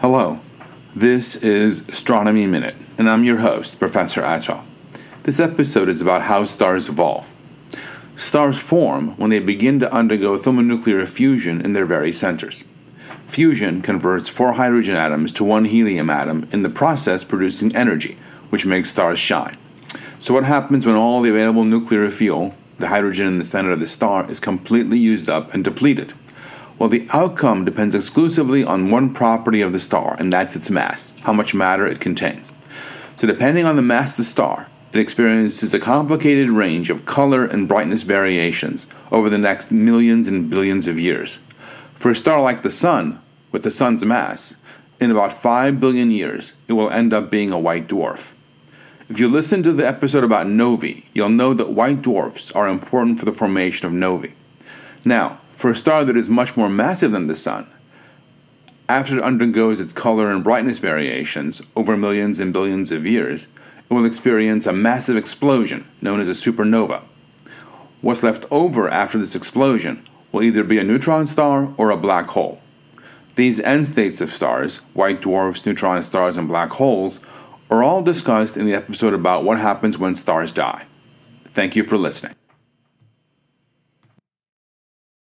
Hello, this is Astronomy Minute, and I'm your host, Professor Ato. This episode is about how stars evolve. Stars form when they begin to undergo thermonuclear fusion in their very centers. Fusion converts four hydrogen atoms to one helium atom, in the process producing energy, which makes stars shine. So, what happens when all the available nuclear fuel, the hydrogen in the center of the star, is completely used up and depleted? Well, the outcome depends exclusively on one property of the star, and that's its mass, how much matter it contains. So, depending on the mass of the star, it experiences a complicated range of color and brightness variations over the next millions and billions of years. For a star like the Sun, with the Sun's mass, in about 5 billion years, it will end up being a white dwarf. If you listen to the episode about novae, you'll know that white dwarfs are important for the formation of novae. Now, for a star that is much more massive than the Sun, after it undergoes its color and brightness variations over millions and billions of years, it will experience a massive explosion known as a supernova. What's left over after this explosion will either be a neutron star or a black hole. These end states of stars, white dwarfs, neutron stars, and black holes, are all discussed in the episode about what happens when stars die. Thank you for listening.